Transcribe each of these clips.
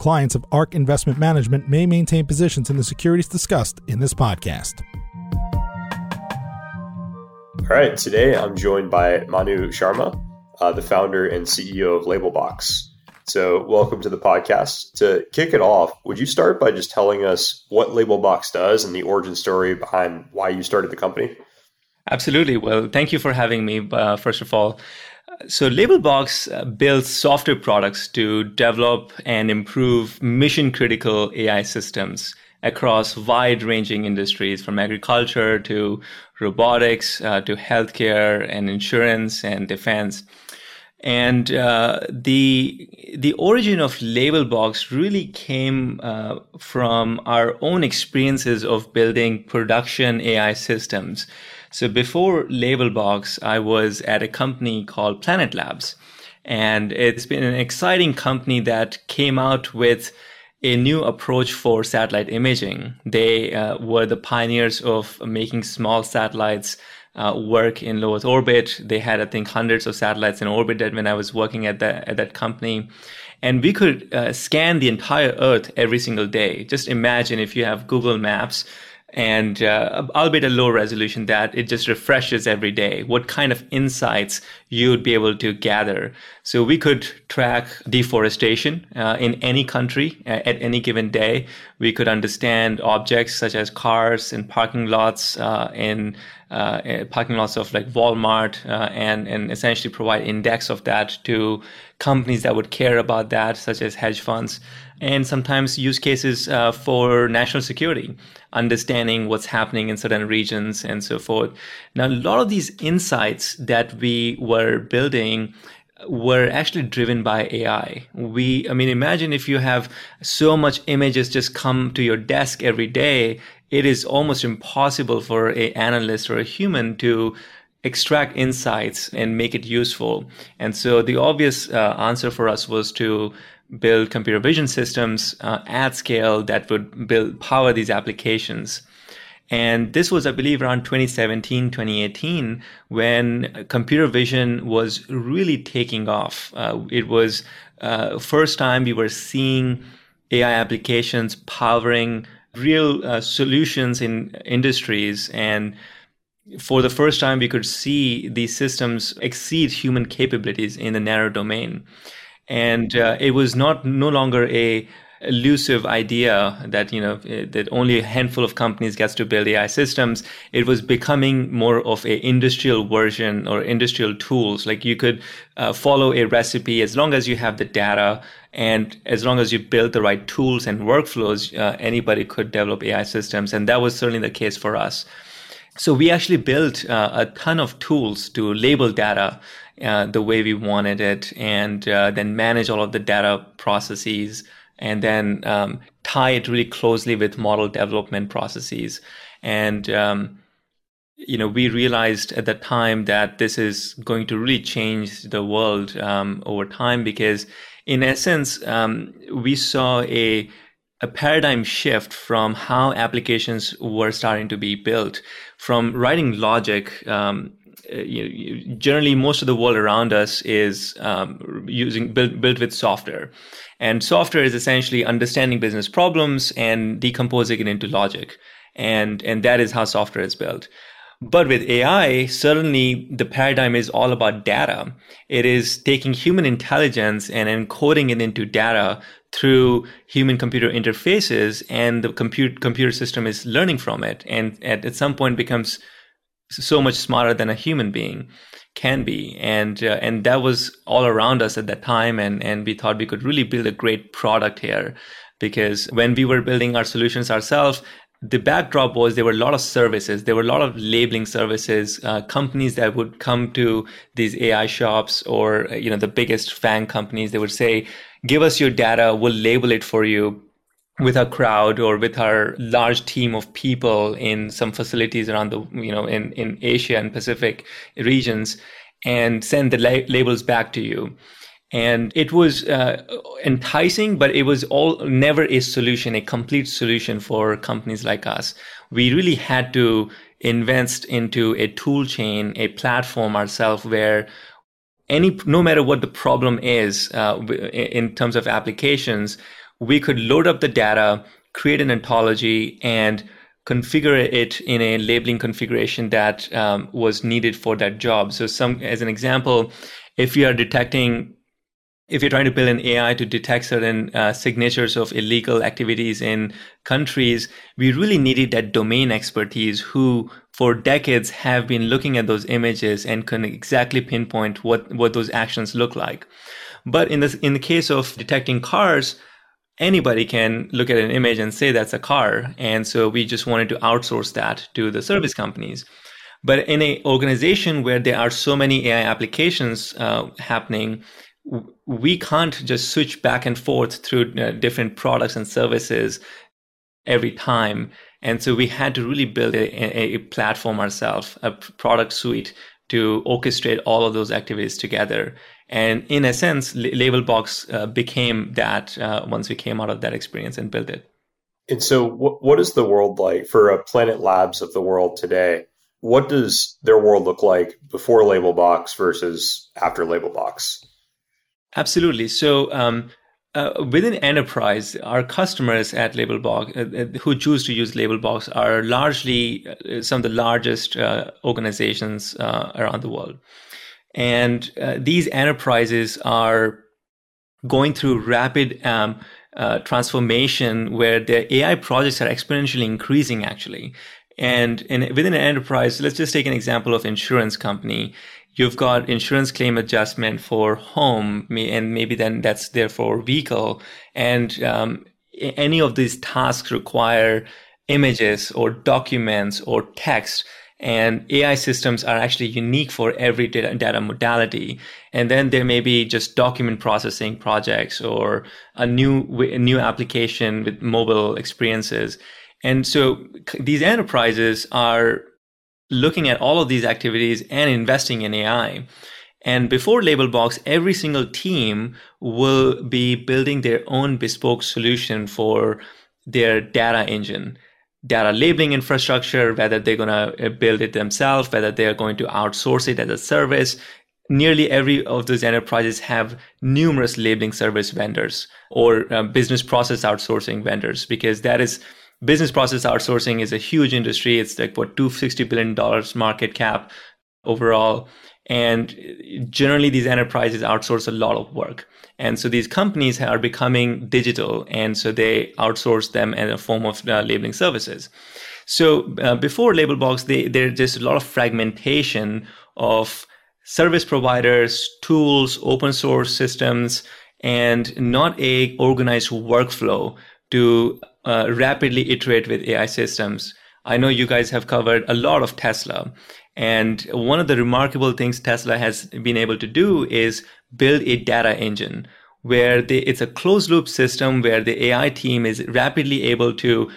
Clients of ARK Investment Management may maintain positions in the securities discussed in this podcast. All right, today I'm joined by Manu Sharma, uh, the founder and CEO of Labelbox. So, welcome to the podcast. To kick it off, would you start by just telling us what Labelbox does and the origin story behind why you started the company? Absolutely. Well, thank you for having me, uh, first of all. So, Labelbox uh, builds software products to develop and improve mission critical AI systems across wide ranging industries from agriculture to robotics uh, to healthcare and insurance and defense. And uh, the the origin of Labelbox really came uh, from our own experiences of building production AI systems. So before Labelbox, I was at a company called Planet Labs, and it's been an exciting company that came out with a new approach for satellite imaging. They uh, were the pioneers of making small satellites uh, work in low Earth orbit. They had, I think, hundreds of satellites in orbit that when I was working at that at that company. And we could uh, scan the entire Earth every single day. Just imagine if you have Google Maps and uh, albeit a low resolution that it just refreshes every day what kind of insights you would be able to gather. So we could track deforestation uh, in any country uh, at any given day. We could understand objects such as cars and parking lots uh, in uh, eh, parking lots of like Walmart uh, and and essentially provide index of that to companies that would care about that, such as hedge funds, and sometimes use cases uh, for national security, understanding what's happening in certain regions and so forth. Now, a lot of these insights that we were building were actually driven by AI. We, I mean, imagine if you have so much images just come to your desk every day, it is almost impossible for a analyst or a human to extract insights and make it useful. And so the obvious uh, answer for us was to build computer vision systems uh, at scale that would build power these applications. And this was, I believe, around 2017, 2018, when computer vision was really taking off. Uh, it was uh, first time we were seeing AI applications powering real uh, solutions in industries and for the first time we could see these systems exceed human capabilities in the narrow domain and uh, it was not no longer a elusive idea that you know that only a handful of companies gets to build AI systems. It was becoming more of a industrial version or industrial tools. Like you could uh, follow a recipe as long as you have the data and as long as you build the right tools and workflows, uh, anybody could develop AI systems. And that was certainly the case for us. So we actually built uh, a ton of tools to label data uh, the way we wanted it and uh, then manage all of the data processes and then um, tie it really closely with model development processes. And, um, you know, we realized at that time that this is going to really change the world um, over time because, in essence, um, we saw a a paradigm shift from how applications were starting to be built from writing logic um, you know, generally most of the world around us is um, using built, built with software. And software is essentially understanding business problems and decomposing it into logic. And and that is how software is built. But with ai certainly the paradigm is all about data. It is taking human intelligence and encoding it into data through human computer interfaces and the compute computer system is learning from it. And at, at some point becomes so much smarter than a human being can be and uh, and that was all around us at that time and and we thought we could really build a great product here because when we were building our solutions ourselves, the backdrop was there were a lot of services. There were a lot of labeling services, uh, companies that would come to these AI shops or, you know, the biggest FANG companies. They would say, give us your data. We'll label it for you with our crowd or with our large team of people in some facilities around the, you know, in, in Asia and Pacific regions and send the la- labels back to you. And it was uh, enticing but it was all never a solution a complete solution for companies like us. We really had to invest into a tool chain a platform ourselves where any no matter what the problem is uh, in terms of applications we could load up the data create an ontology and configure it in a labeling configuration that um, was needed for that job so some as an example if you are detecting if you're trying to build an AI to detect certain uh, signatures of illegal activities in countries, we really needed that domain expertise who for decades have been looking at those images and can exactly pinpoint what, what those actions look like. But in the, in the case of detecting cars, anybody can look at an image and say that's a car. And so we just wanted to outsource that to the service companies. But in an organization where there are so many AI applications uh, happening, we can't just switch back and forth through uh, different products and services every time. And so we had to really build a, a platform ourselves, a product suite to orchestrate all of those activities together. And in a sense, Labelbox uh, became that uh, once we came out of that experience and built it. And so, what, what is the world like for a Planet Labs of the world today? What does their world look like before Labelbox versus after Labelbox? Absolutely. So um, uh, within enterprise, our customers at Labelbox uh, uh, who choose to use Labelbox are largely uh, some of the largest uh, organizations uh, around the world, and these enterprises are going through rapid um, transformation where their AI projects are exponentially increasing actually. And in, within an enterprise, let's just take an example of insurance company. You've got insurance claim adjustment for home and maybe then that's there for vehicle. And um, any of these tasks require images or documents or text and AI systems are actually unique for every data, data, modality. And then there may be just document processing projects or a new a new application with mobile experiences. And so these enterprises are looking at all of these activities and investing in AI. And before Labelbox, every single team will be building their own bespoke solution for their data engine, data labeling infrastructure, whether they're going to uh, build it themselves, whether they're going to outsource it as a service. Nearly every of those enterprises have numerous labeling service vendors or uh, business process outsourcing vendors because that is business process outsourcing is a huge industry. It's like what $260 billion market cap overall. And generally these enterprises outsource a lot of work. And so these companies are becoming digital. And so they outsource them in a form of uh, labeling services. So uh, before Labelbox, they, there's just a lot of fragmentation of service providers, tools, open source systems, and not a organized workflow to uh, rapidly iterate with AI systems. I know you guys have covered a lot of Tesla. And one of the remarkable things Tesla has been able to do is build a data engine where they, it's a closed loop system where the AI team is rapidly able to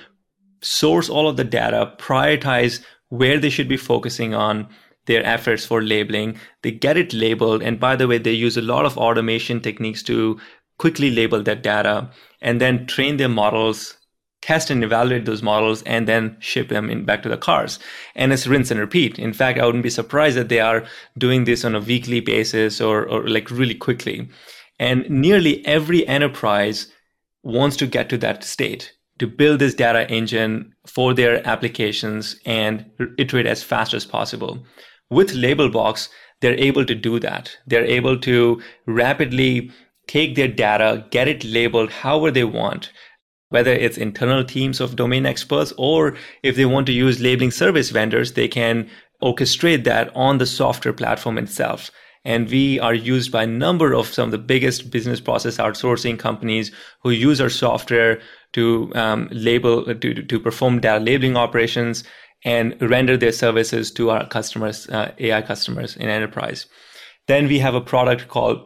source all of the data, prioritize where they should be focusing on their efforts for labeling. They get it labeled. And by the way, they use a lot of automation techniques to quickly label that data and then train their models test and evaluate those models and then ship them in back to the cars. And it's rinse and repeat. In fact, I wouldn't be surprised that they are doing this on a weekly basis or, or like really quickly. And nearly every enterprise wants to get to that state to build this data engine for their applications and iterate as fast as possible. With Labelbox, they're able to do that. They're able to rapidly take their data, get it labeled however they want, whether it's internal teams of domain experts or if they want to use labeling service vendors, they can orchestrate that on the software platform itself. And we are used by a number of some of the biggest business process outsourcing companies who use our software to um, label to, to perform data labeling operations and render their services to our customers, uh, AI customers in enterprise. Then we have a product called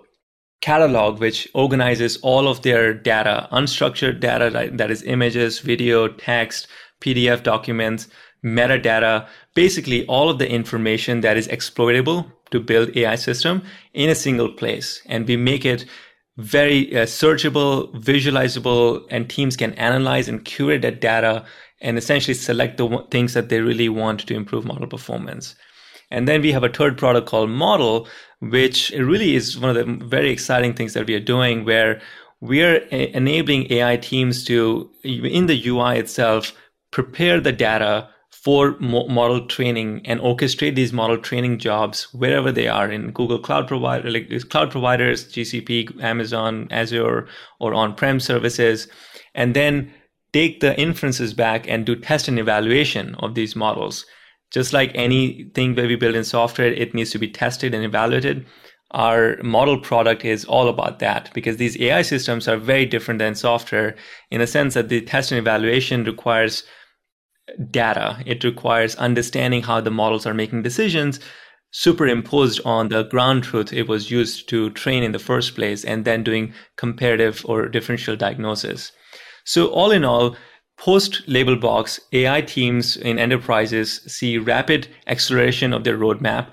Catalog, which organizes all of their data, unstructured data that is images, video, text, PDF documents, metadata, basically all of the information that is exploitable to build AI system in a single place. And we make it very uh, searchable, visualizable, and teams can analyze and curate that data and essentially select the things that they really want to improve model performance. And then we have a third product called Model, which really is one of the very exciting things that we are doing where we're enabling AI teams to, in the UI itself, prepare the data for model training and orchestrate these model training jobs wherever they are in Google Cloud provider, like cloud providers, GCP, Amazon, Azure, or on-prem services, and then take the inferences back and do test and evaluation of these models. Just like anything that we build in software, it needs to be tested and evaluated. Our model product is all about that because these AI systems are very different than software in the sense that the test and evaluation requires data. It requires understanding how the models are making decisions superimposed on the ground truth it was used to train in the first place and then doing comparative or differential diagnosis. So all in all, post Labelbox, AI teams in enterprises see rapid acceleration of their roadmap,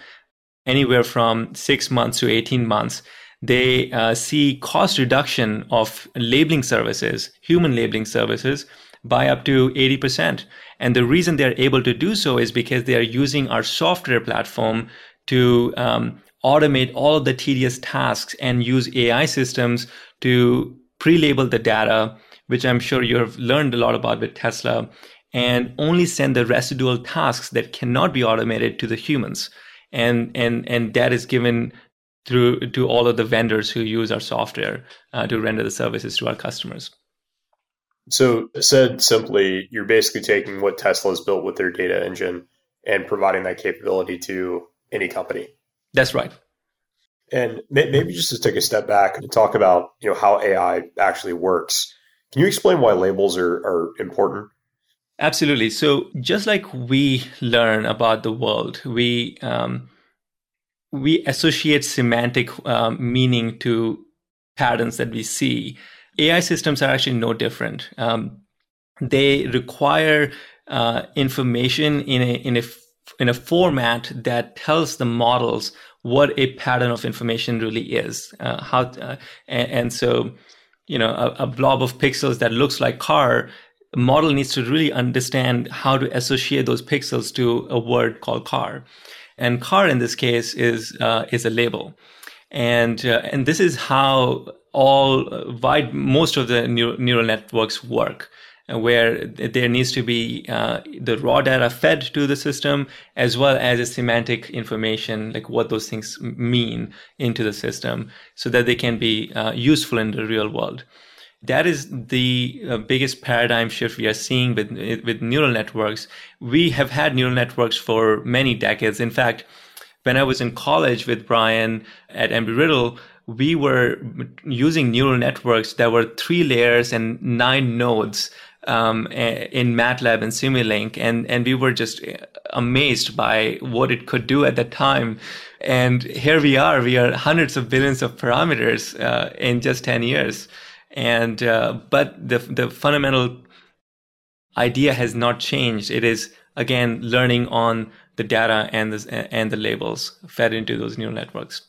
anywhere from six months to 18 months. They uh, see cost reduction of labeling services, human labeling services, by up to 80%. And the reason they're able to do so is because they are using our software platform to um, automate all of the tedious tasks and use AI systems to pre-label the data which I'm sure you have learned a lot about with Tesla, and only send the residual tasks that cannot be automated to the humans. And, and, and that is given through to all of the vendors who use our software uh, to render the services to our customers. So, said simply, you're basically taking what Tesla has built with their data engine and providing that capability to any company. That's right. And maybe just to take a step back and talk about you know how AI actually works. Can you explain why labels are, are important? Absolutely. So just like we learn about the world, we um, we associate semantic um, meaning to patterns that we see. AI systems are actually no different. Um, they require uh, information in a in a in a format that tells the models what a pattern of information really is. Uh, how uh, and, and so you know a, a blob of pixels that looks like car model needs to really understand how to associate those pixels to a word called car. And car in this case is uh, is a label. And uh, and this is how all uh, wide most of the neural networks work where there needs to be uh, the raw data fed to the system as well as a semantic information like what those things mean into the system so that they can be uh, useful in the real world. That is the uh, biggest paradigm shift we are seeing with with neural networks. We have had neural networks for many decades. In fact when i was in college with brian at embry-riddle we were using neural networks that were three layers and nine nodes um, in MATLAB and Simulink, and and we were just amazed by what it could do at that time. And here we are, we are hundreds of billions of parameters uh, in just ten years. And uh, but the the fundamental idea has not changed. It is again learning on the data and the and the labels fed into those neural networks.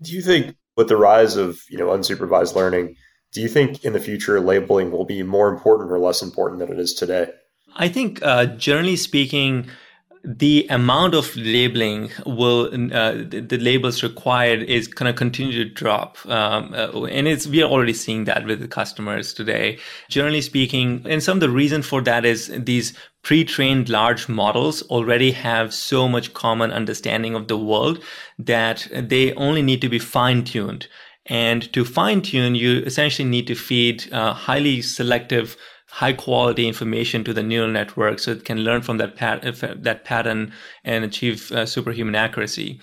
Do you think with the rise of you know unsupervised learning? Do you think in the future labeling will be more important or less important than it is today? I think, uh, generally speaking, the amount of labeling will uh, the, the, labels required is going to continue to drop um, uh, and it's we are already seeing that with the customers today generally speaking and some of the reason for that is these pre-trained large models already have so much common understanding of the world that they only need to be fine-tuned and to fine tune, you essentially need to feed uh, highly selective, high quality information to the neural network so it can learn from that, pat- uh, that pattern and achieve uh, superhuman accuracy.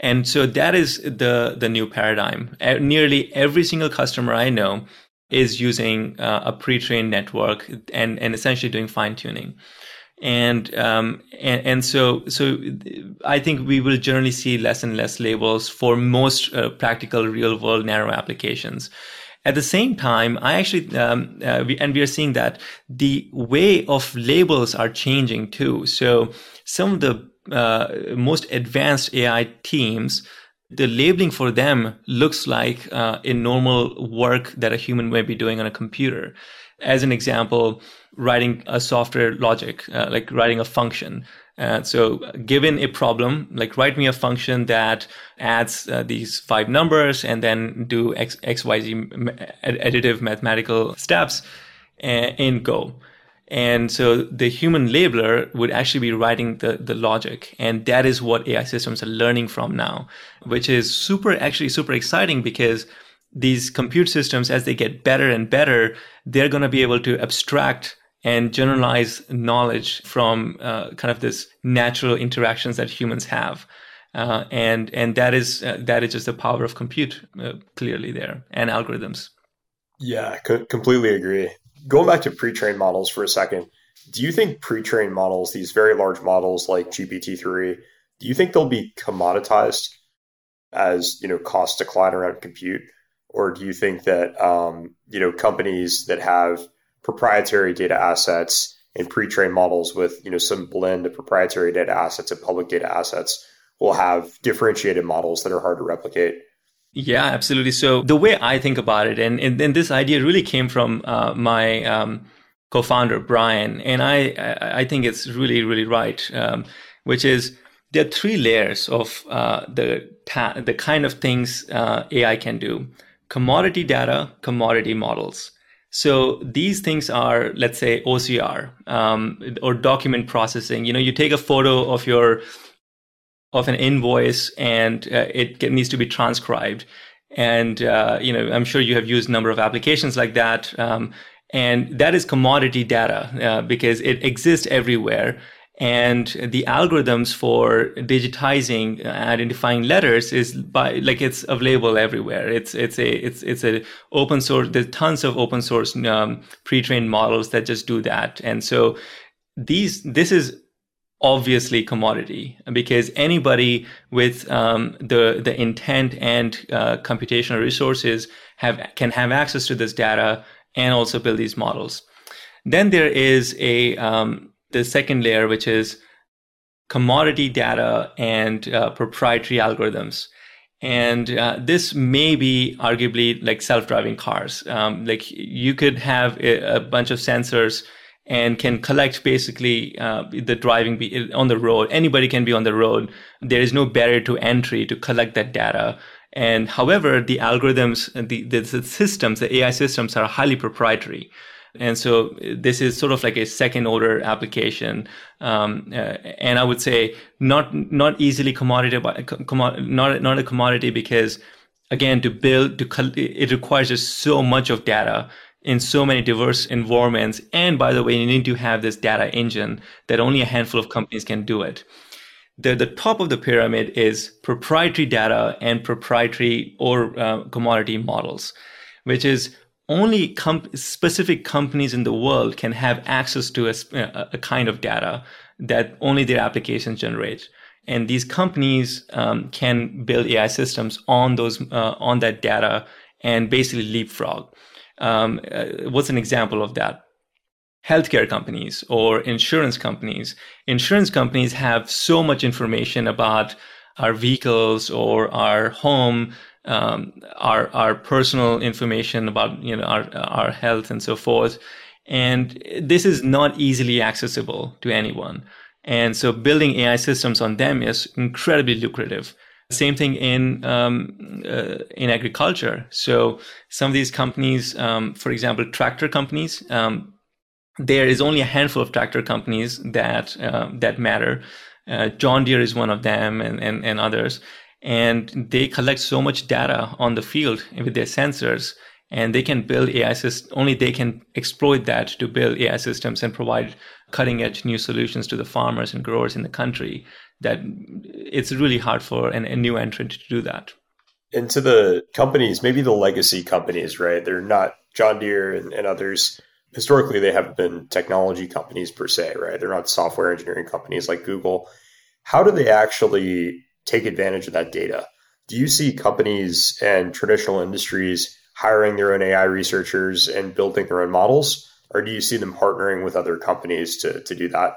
And so that is the, the new paradigm. nearly every single customer I know is using uh, a pre-trained network and and essentially doing fine tuning and um, and, and so so I think we will generally see less and less labels for most uh, practical real world narrow applications. At the same time, I actually um, uh, we, and we are seeing that the way of labels are changing too. So some of the uh, most advanced AI teams the labeling for them looks like uh, a normal work that a human may be doing on a computer. As an example, writing a software logic, uh, like writing a function. Uh, so given a problem, like write me a function that adds uh, these five numbers and then do X, X Y, Z additive mathematical steps uh, in Go. And so the human labeler would actually be writing the, the logic. And that is what AI systems are learning from now, which is super, actually super exciting because these compute systems, as they get better and better, they're going to be able to abstract and generalize knowledge from uh, kind of this natural interactions that humans have. Uh, and and that is uh, that is just the power of compute uh, clearly there and algorithms. Yeah, co- completely agree. Going back to pre-trained models for a second, do you think pre-trained models, these very large models like GPT three, do you think they'll be commoditized as you know costs decline around compute, or do you think that um, you know companies that have proprietary data assets and pre-trained models with you know some blend of proprietary data assets and public data assets will have differentiated models that are hard to replicate? Yeah absolutely. So the way i think about it and and, and this idea really came from uh, my um, co-founder brian and i i think it's really really right um, which is there are three layers of uh, the ta- the kind of things uh, ai can do commodity data commodity models so these things are, let's say, OCR um, or document processing. You know, you take a photo of your of an invoice and uh, it needs to be transcribed. And uh, you know, I'm sure you have used a number of applications like that. Um, and that is commodity data uh, because it exists everywhere and the algorithms for digitizing uh, identifying letters is by like it's available everywhere. It's it's a it's it's a open source there's tons of open source um, pre-trained models that just do that. And so these this is obviously commodity because anybody with um, the the intent and uh, computational resources have can have access to this data and also build these models. Then there is a um, the second layer, which is commodity data and uh, proprietary algorithms. And uh, this may be arguably like self-driving cars. Um, like you could have a, a, bunch of sensors and can collect basically uh, the driving be- on the road. Anybody can be on the road. There is no barrier to entry to collect that data. And however, the algorithms, the, the, the systems, the AI systems are highly proprietary. And so this is sort of like a second order application. Um, uh, and I would say not, not easily commodity, not, not a commodity because again, to build, to, it requires just so much of data in so many diverse environments. And by the way, you need to have this data engine that only a handful of companies can do it. The, the top of the pyramid is proprietary data and proprietary or uh, commodity models, which is only specific companies in the world can have access to a, a, kind of data that only their applications generate. And these companies um, can build AI systems on those uh, on that data and basically leapfrog. Um, uh, what's an example of that? Healthcare companies or insurance companies. Insurance companies have so much information about our vehicles or our home um, our our personal information about you know our our health and so forth. And this is not easily accessible to anyone. And so building AI systems on them is incredibly lucrative. Same thing in um, uh, in agriculture. So some of these companies, um, for example, tractor companies, um, there is only a handful of tractor companies that uh, that matter. Uh, John Deere is one of them, and and, and others and they collect so much data on the field with their sensors and they can build AI systems, only they can exploit that to build AI systems and provide cutting edge new solutions to the farmers and growers in the country that it's really hard for an, a new entrant to do that. into the companies, maybe the legacy companies, right? They're not John Deere and, and others. Historically, they haven't been technology companies per se, right? They're not software engineering companies like Google. How do they actually take advantage of that data? Do you see companies and traditional industries hiring their own AI researchers and building their own models? Or do you see them partnering with other companies to, to do that?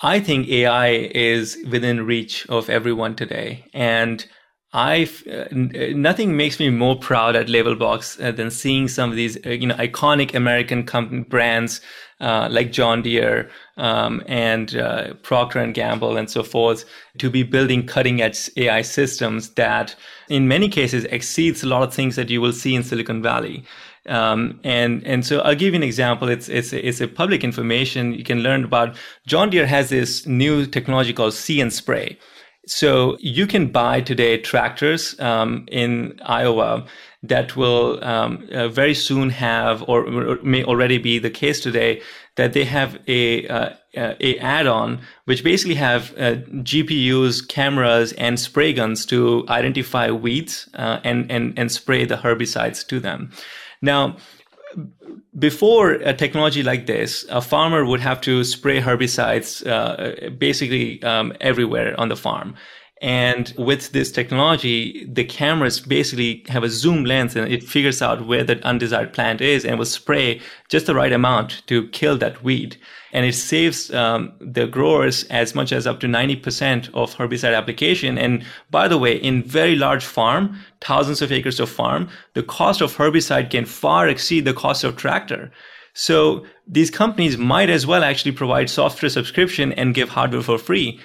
I think AI is within reach of everyone today. And I uh, nothing makes me more proud at Labelbox uh, than seeing some of these uh, you know iconic American company brands uh, like John Deere um, and uh, Procter and Gamble and so forth to be building cutting edge AI systems that in many cases exceeds a lot of things that you will see in Silicon Valley. Um, and and so I'll give you an example. It's it's it's a public information. You can learn about John Deere has this new technology called See and Spray so you can buy today tractors um, in Iowa that will um, uh, very soon have, or, or, may already be the case today, that they have a uh, a add-on which basically have uh, GPUs, cameras, and spray guns to identify weeds uh, and and and spray the herbicides to them. Now before a technology like this, a farmer would have to spray herbicides uh, basically um, everywhere on the farm. And with this technology, the cameras basically have a zoom lens and it figures out where that undesired plant is and will spray just the right amount to kill that weed. And it saves um, the growers as much as up to 90% of herbicide application. And by the way, in very large farm, thousands of acres of farm, the cost of herbicide can far exceed the cost of tractor. So these companies might as well actually provide software subscription and give hardware for free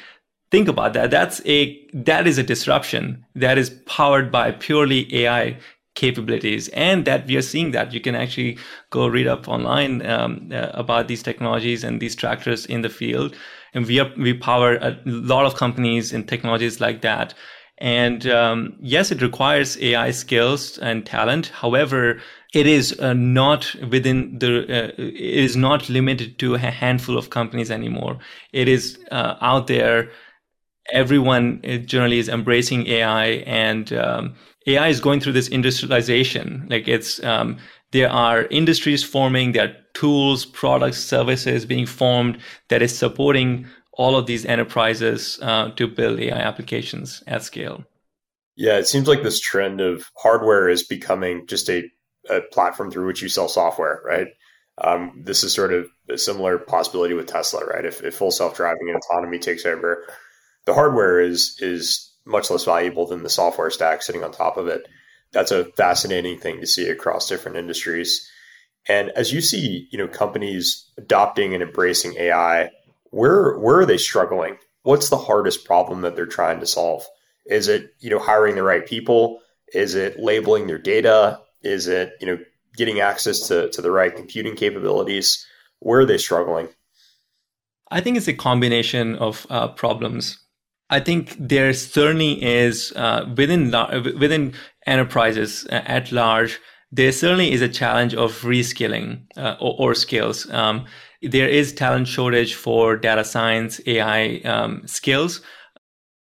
think about that. That's a that is a disruption that is powered by purely ai capabilities. And that we are seeing that. You can actually go read up online um, uh, about these technologies and these tractors in the field. And we are, we power a lot of companies and technologies like that. And um, yes it requires ai skills and talent. However it is uh, not within the uh, it is not limited to a handful of companies anymore. It is uh, out there everyone generally is embracing AI, and um, AI is going through this industrialization. Like it's um, there are industries forming, there are tools, products, services being formed that is supporting all of these enterprises uh, to build AI applications at scale. Yeah, it seems like this trend of hardware is becoming just a, a platform through which you sell software, right? Um, this is sort of a similar possibility with Tesla, right? If, if full self driving and autonomy takes over, the hardware is is much less valuable than the software stack sitting on top of it. That's a fascinating thing to see across different industries. And as you see, you know, companies adopting and embracing AI, where where are they struggling? What's the hardest problem that they're trying to solve? Is it, you know, hiring the right people? Is it labeling their data? Is it, you know, getting access to, to the right computing capabilities? Where are they struggling? I think it's a combination of uh, problems. I think there certainly is uh, within within enterprises uh, at large. There certainly is a challenge of reskilling uh, or, or, skills. Um, there is talent shortage for data science, AI um, skills.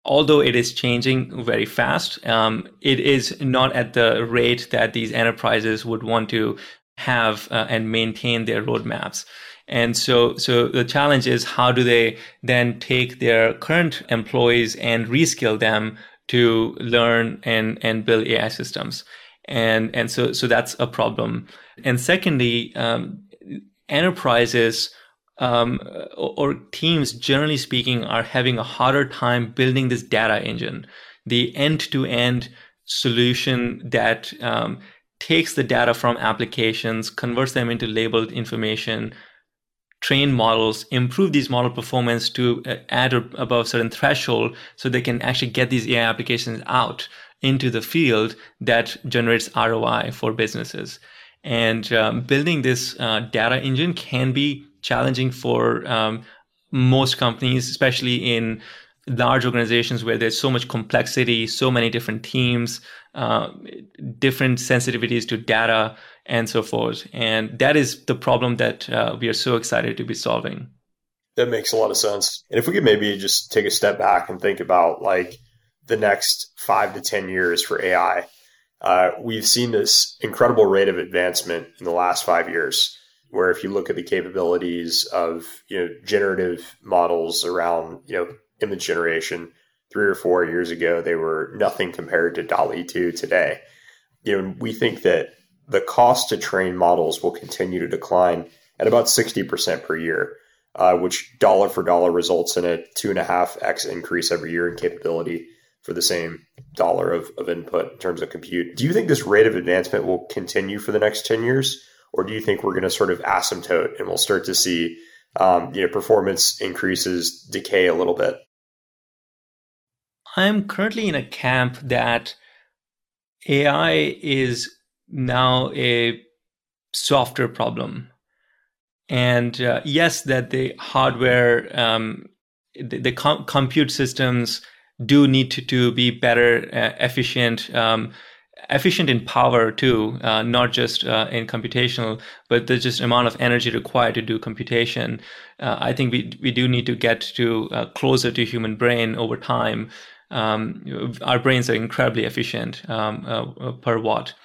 Although it is changing very fast, um, it is not at the rate that these enterprises would want to have uh, and maintain their roadmaps. And so, so the challenge is how do they then take their current employees and reskill them to learn and, and build AI systems? And, and so, so that's a problem. And secondly, um, enterprises, um, or, teams, generally speaking, are having a harder time building this data engine, the end to end solution that, um, takes the data from applications, converts them into labeled information, train models, improve these model performance to uh, add or above certain threshold so they can actually get these AI applications out into the field that generates ROI for businesses. And um, building this uh, data engine can be challenging for um, most companies, especially in large organizations where there's so much complexity, so many different teams, uh, different sensitivities to data, and so forth. And that is the problem that uh, we are so excited to be solving. That makes a lot of sense. And if we could maybe just take a step back and think about like the next five to 10 years for AI, uh, we've seen this incredible rate of advancement in the last five years. Where if you look at the capabilities of you know generative models around you know image generation three or four years ago, they were nothing compared to DALL-E 2 today. You know, we think that the cost to train models will continue to decline at about 60% per year, uh, which dollar for dollar results in a two and a half X increase every year in capability for the same dollar of, of input in terms of compute. Do you think this rate of advancement will continue for the next 10 years? Or do you think we're going to sort of asymptote and we'll start to see um, you know, performance increases decay a little bit? I'm currently in a camp that AI is now a software problem. And uh, yes, that the hardware, um, the, the com- compute systems do need to, to be better, uh, efficient, um, efficient in power too, uh, not just uh, in computational, but the just amount of energy required to do computation. Uh, I think we we do need to get to uh, closer to human brain over time. Um, our brains are incredibly efficient um, per watt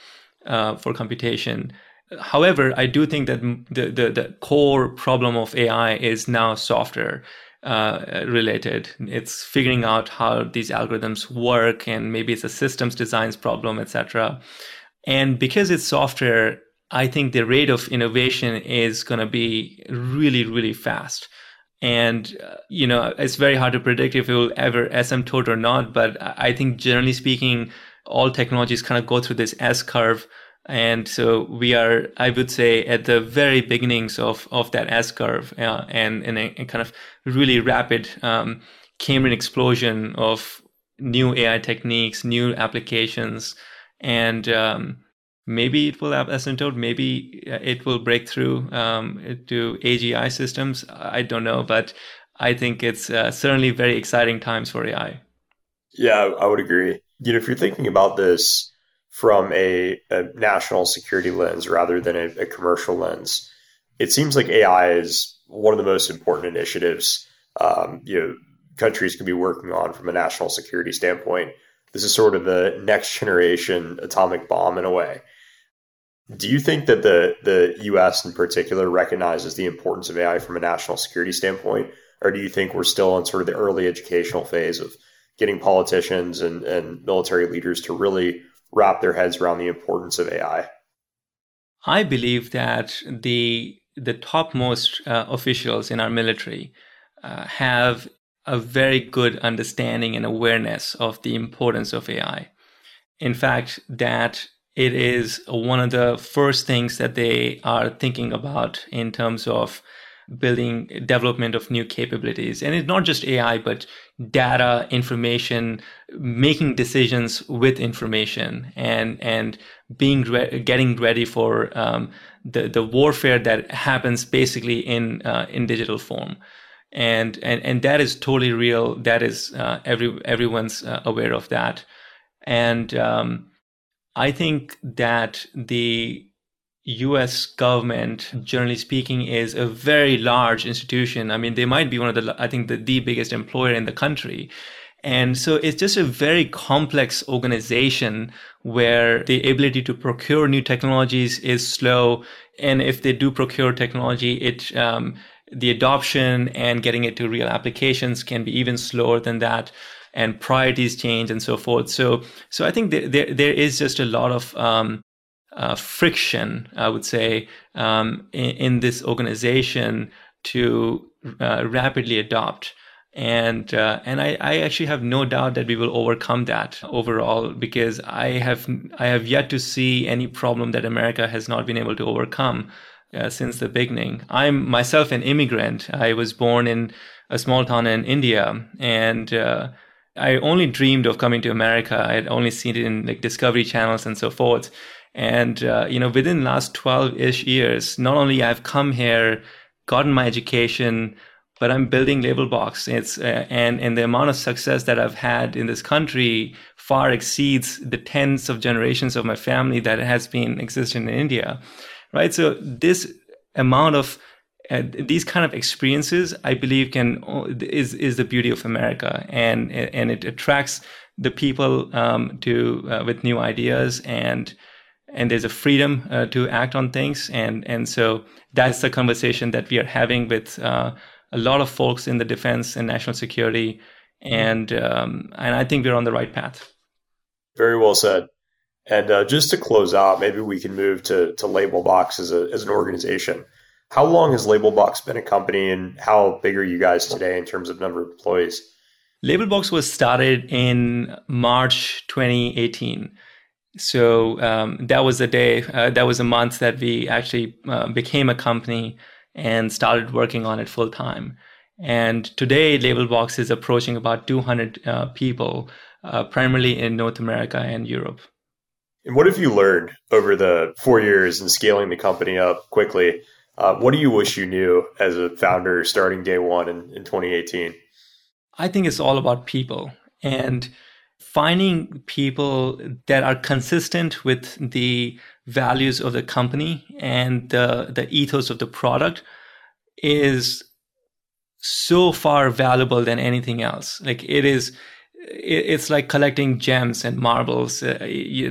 for computation. However, I do think that the, the, the core problem of AI is now software uh, related. It's figuring out how these algorithms work, and maybe it's a systems designs problem, etc. And because it's software, I think the rate of innovation is going to be really, really fast. And uh, you know, it's very hard to predict if it will ever asymptote or not. But I think, generally speaking, all technologies kind of go through this S curve and so we are, I would say, at the very beginnings of, of that S curve uh, and in a, a, kind of really rapid um, Cambrian explosion of new AI techniques, new applications, and um, maybe it will have asymptote, maybe uh, it will break through um, to AGI systems. I don't know, but I think it's uh, certainly very exciting times for AI. Yeah, I would agree. You know, if you're thinking about this from a, a national security lens rather than a, a, commercial lens. It seems like AI is one of the most important initiatives um, you know countries could be working on from a national security standpoint. This is sort of the next generation atomic bomb in a way. Do you think that the the U.S. in particular recognizes the importance of AI from a national security standpoint, or do you think we're still in sort of the early educational phase of getting politicians and, and military leaders to really wrap their heads around the importance of AI? I believe that the the topmost uh, officials in our military uh, have a very good understanding and awareness of the importance of AI. In fact, that it is one of the first things that they are thinking about in terms of building development of new capabilities and it's not just ai but data information making decisions with information and and being re- getting ready for um, the the warfare that happens basically in uh, in digital form. And and and that is totally real. That is uh, every everyone's uh, aware of that. And um, i think that the US government, generally speaking, is a very large institution. I mean, they might be one of the, I think, the, the biggest employer in the country. And so it's just a very complex organization where the ability to procure new technologies is slow. And if they do procure technology, it, um, the adoption and getting it to real applications can be even slower than that and priorities change and so forth. So, so I think there, there, there is just a lot of, um, uh, friction, I would say, um, in, in, this organization to uh, rapidly adopt. And uh, and I, I actually have no doubt that we will overcome that overall because I have I have yet to see any problem that America has not been able to overcome uh, since the beginning. I'm myself an immigrant. I was born in a small town in India, and uh, I only dreamed of coming to America. I had only seen it in like Discovery channels and so forth. And, uh, you know, within the last 12 ish years, not only I've come here, gotten my education, but I'm building Labelbox. It's, uh, and, and the amount of success that I've had in this country far exceeds the tens of generations of my family that has been existing in India. Right. So this amount of uh, these kind of experiences, I believe, can is is the beauty of America, and and it attracts the people um, to uh, with new ideas and and there's a freedom uh, to act on things and and so that's the conversation that we are having with uh, a lot of folks in the defense and national security and um, and I think we're on the right path. Very well said. And uh, just to close out, maybe we can move to to Labelbox as a as an organization. How long has Labelbox been a company, and how big are you guys today in terms of number of employees? Labelbox was started in March 2018. So um, that was a day, uh, that was a month that we actually uh, became a company and started working on it full time. And today, Labelbox is approaching about 200 uh, people, uh, primarily in North America and Europe. And what have you learned over the four years in scaling the company up quickly? Uh, what do you wish you knew as a founder starting day one in, in 2018? I think it's all about people and finding people that are consistent with the values of the company and the, the ethos of the product is so far valuable than anything else. Like it is, it's like collecting gems and marbles uh,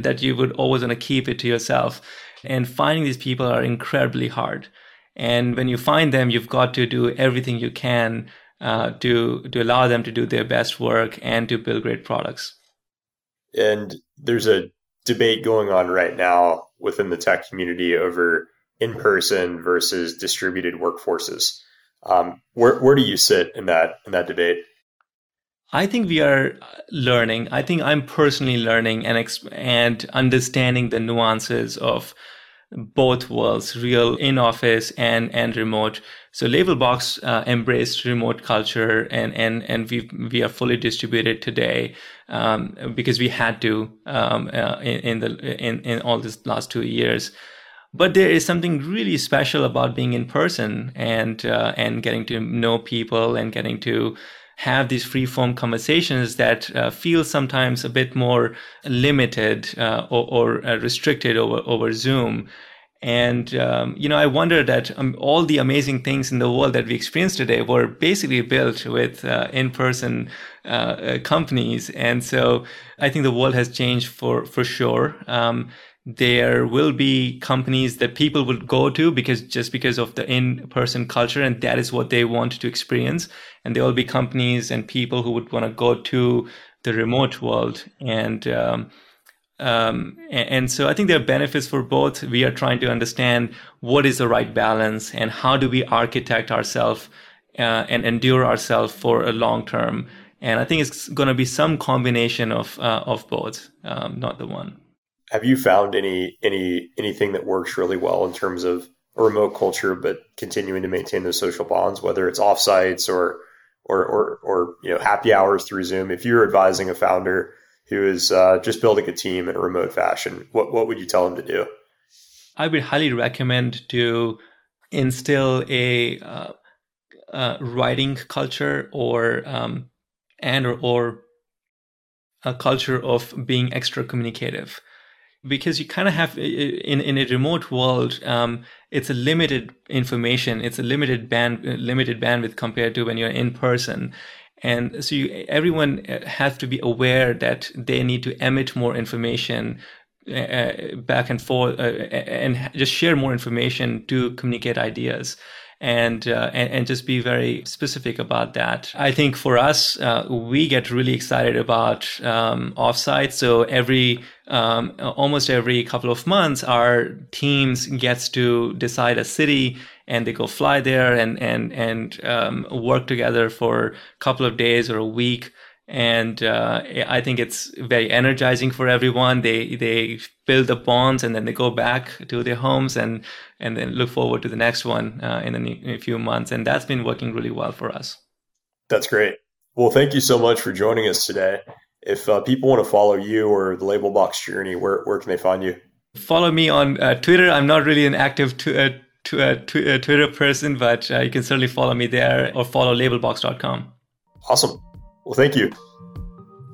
that you would always want to keep it to yourself. And finding these people are incredibly hard. And when you find them, you've got to do everything you can uh, to to allow them to do their best work and to build great products. And there's a debate going on right now within the tech community over in person versus distributed workforces. Um, where where do you sit in that in that debate? I think we are learning. I think I'm personally learning and and understanding the nuances of both worlds, real in office and and remote. So Labelbox uh, embraced remote culture, and and and we we are fully distributed today um, because we had to um, uh, in, in the in in all this last two years. But there is something really special about being in person and uh, and getting to know people and getting to have these free form conversations that uh, feel sometimes a bit more limited uh, or, or uh, restricted over over Zoom. And um, you know, I wonder that um, all the amazing things in the world that we experience today were basically built with uh, in-person uh, uh, companies, and so I think the world has changed for for sure. Um, there will be companies that people will go to because just because of the in-person culture and that is what they want to experience. And there will be companies and people who would want to go to the remote world. And um, and, and, so I think there are benefits for both. We are trying to understand what is the right balance and how do we architect ourselves uh, and endure ourselves for a long term. And I think it's going to be some combination of uh, of both, um, not the one. Have you found any any anything that works really well in terms of a remote culture, but continuing to maintain those social bonds, whether it's offsites or or or, or you know happy hours through Zoom? If you're advising a founder who is uh, just building a team in a remote fashion, what what would you tell him to do? I would highly recommend to instill a uh, uh, writing culture or um, and or, or a culture of being extra communicative. Because you kind of have in in a remote world um, it's a limited information it's a limited band limited bandwidth compared to when you're in person and so you, everyone uh, has to be aware that they need to emit more information uh, uh, back and forth uh, and just share more information to communicate ideas and, uh, and, and just be very specific about that. I think for us, uh, we get really excited about um, offsite. So every um, almost every couple of months, our teams gets to decide a city and they go fly there and and and um, work together for a couple of days or a week and uh, I think it's very energizing for everyone. They they build the bonds and then they go back to their homes and and then look forward to the next one uh, in, a, in, a, few months. And that's been working really well for us. That's great. Well, thank you so much for joining us today. If uh, people want to follow you or the Labelbox journey, where where can they find you? Follow me on uh, Twitter. I'm not really an active to, uh, to, uh, Twitter person, but you can certainly follow me there or follow labelbox.com. Awesome. Well, thank you.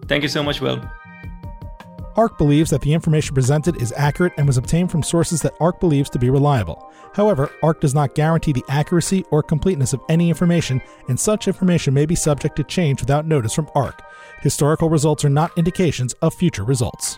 Thank you so much, Will. ARK believes that the information presented is accurate and was obtained from sources that ARK believes to be reliable. However, ARK does not guarantee the accuracy or completeness of any information, and such information may be subject to change without notice from ARK. Historical results are not indications of future results.